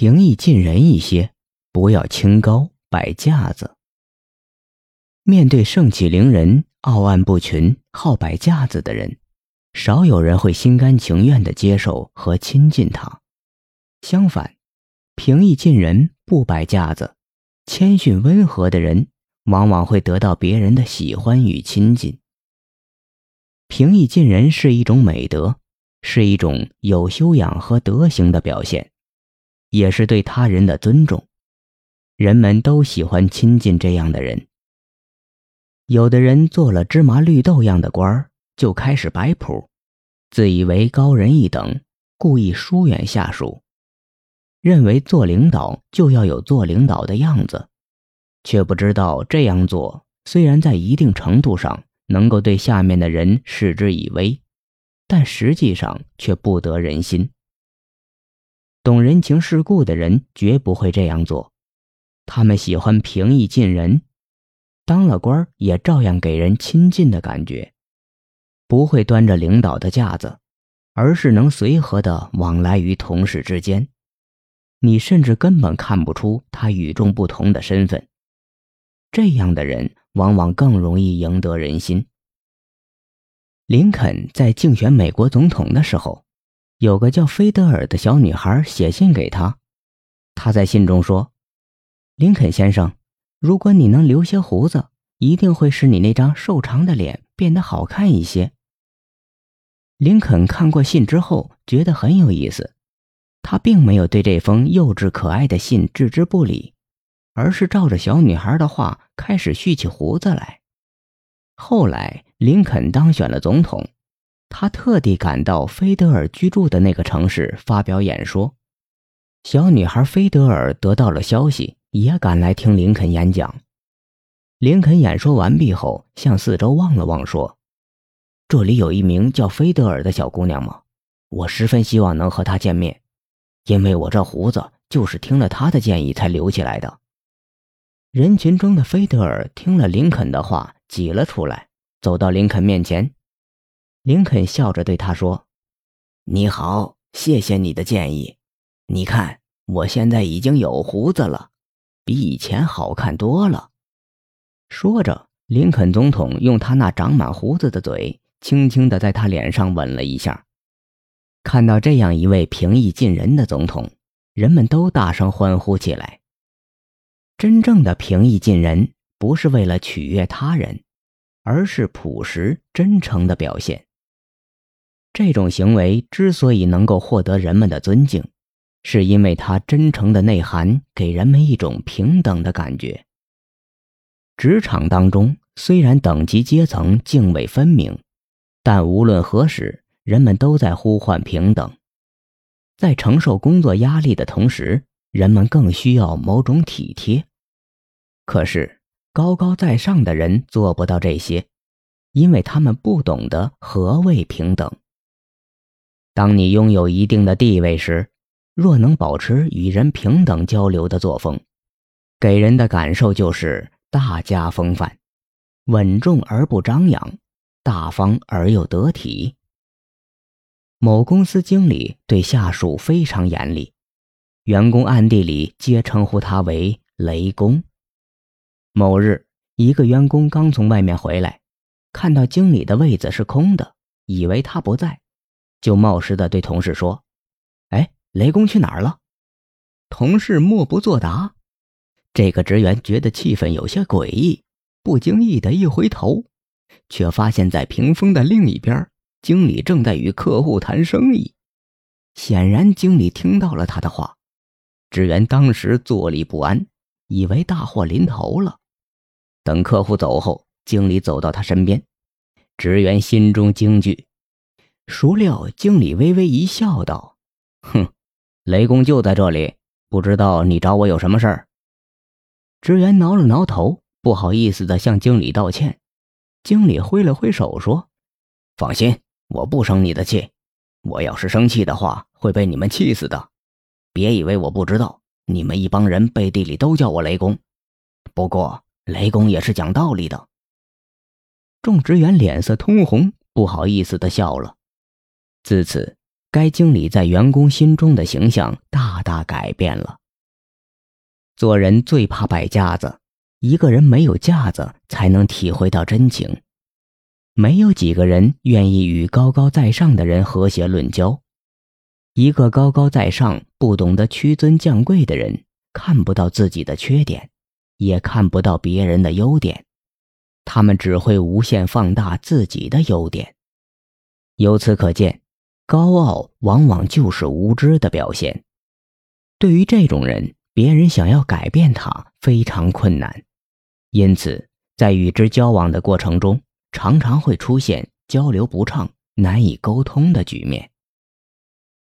平易近人一些，不要清高摆架子。面对盛气凌人、傲岸不群、好摆架子的人，少有人会心甘情愿地接受和亲近他。相反，平易近人、不摆架子、谦逊温和的人，往往会得到别人的喜欢与亲近。平易近人是一种美德，是一种有修养和德行的表现。也是对他人的尊重，人们都喜欢亲近这样的人。有的人做了芝麻绿豆样的官儿，就开始摆谱，自以为高人一等，故意疏远下属，认为做领导就要有做领导的样子，却不知道这样做虽然在一定程度上能够对下面的人视之以威，但实际上却不得人心。懂人情世故的人绝不会这样做，他们喜欢平易近人，当了官也照样给人亲近的感觉，不会端着领导的架子，而是能随和的往来于同事之间，你甚至根本看不出他与众不同的身份。这样的人往往更容易赢得人心。林肯在竞选美国总统的时候。有个叫菲德尔的小女孩写信给他，他在信中说：“林肯先生，如果你能留些胡子，一定会使你那张瘦长的脸变得好看一些。”林肯看过信之后，觉得很有意思，他并没有对这封幼稚可爱的信置之不理，而是照着小女孩的话开始蓄起胡子来。后来，林肯当选了总统。他特地赶到菲德尔居住的那个城市发表演说。小女孩菲德尔得到了消息，也赶来听林肯演讲。林肯演说完毕后，向四周望了望，说：“这里有一名叫菲德尔的小姑娘吗？我十分希望能和她见面，因为我这胡子就是听了她的建议才留起来的。”人群中的菲德尔听了林肯的话，挤了出来，走到林肯面前。林肯笑着对他说：“你好，谢谢你的建议。你看，我现在已经有胡子了，比以前好看多了。”说着，林肯总统用他那长满胡子的嘴，轻轻地在他脸上吻了一下。看到这样一位平易近人的总统，人们都大声欢呼起来。真正的平易近人，不是为了取悦他人，而是朴实真诚的表现。这种行为之所以能够获得人们的尊敬，是因为它真诚的内涵给人们一种平等的感觉。职场当中虽然等级阶层泾渭分明，但无论何时，人们都在呼唤平等。在承受工作压力的同时，人们更需要某种体贴。可是，高高在上的人做不到这些，因为他们不懂得何谓平等。当你拥有一定的地位时，若能保持与人平等交流的作风，给人的感受就是大家风范，稳重而不张扬，大方而又得体。某公司经理对下属非常严厉，员工暗地里皆称呼他为“雷公”。某日，一个员工刚从外面回来，看到经理的位子是空的，以为他不在。就冒失的对同事说：“哎，雷公去哪儿了？”同事默不作答。这个职员觉得气氛有些诡异，不经意的一回头，却发现在屏风的另一边，经理正在与客户谈生意。显然，经理听到了他的话。职员当时坐立不安，以为大祸临头了。等客户走后，经理走到他身边，职员心中惊惧。孰料经理微微一笑，道：“哼，雷公就在这里，不知道你找我有什么事儿。”职员挠了挠头，不好意思的向经理道歉。经理挥了挥手说：“放心，我不生你的气。我要是生气的话，会被你们气死的。别以为我不知道，你们一帮人背地里都叫我雷公。不过雷公也是讲道理的。”众职员脸色通红，不好意思的笑了。自此，该经理在员工心中的形象大大改变了。做人最怕摆架子，一个人没有架子，才能体会到真情。没有几个人愿意与高高在上的人和谐论交。一个高高在上、不懂得屈尊降贵的人，看不到自己的缺点，也看不到别人的优点，他们只会无限放大自己的优点。由此可见，高傲往往就是无知的表现。对于这种人，别人想要改变他非常困难，因此在与之交往的过程中，常常会出现交流不畅、难以沟通的局面。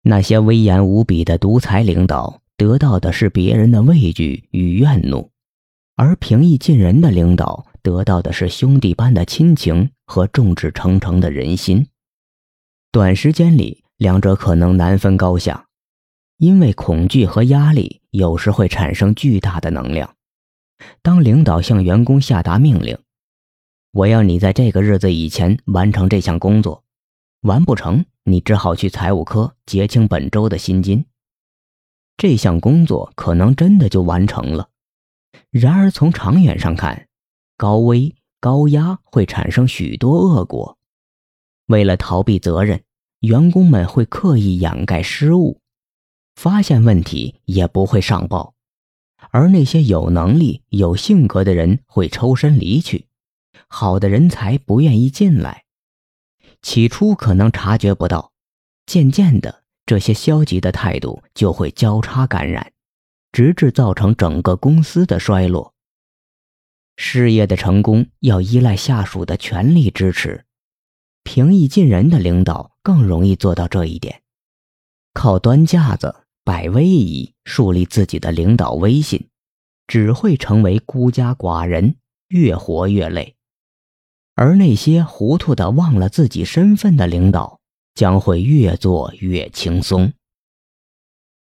那些威严无比的独裁领导，得到的是别人的畏惧与怨怒；而平易近人的领导，得到的是兄弟般的亲情和众志成城的人心。短时间里，两者可能难分高下，因为恐惧和压力有时会产生巨大的能量。当领导向员工下达命令：“我要你在这个日子以前完成这项工作，完不成。”你只好去财务科结清本周的薪金。这项工作可能真的就完成了，然而从长远上看，高危高压会产生许多恶果。为了逃避责任，员工们会刻意掩盖失误，发现问题也不会上报，而那些有能力、有性格的人会抽身离去，好的人才不愿意进来。起初可能察觉不到，渐渐的，这些消极的态度就会交叉感染，直至造成整个公司的衰落。事业的成功要依赖下属的全力支持，平易近人的领导更容易做到这一点。靠端架子、摆威仪树立自己的领导威信，只会成为孤家寡人，越活越累。而那些糊涂的忘了自己身份的领导，将会越做越轻松。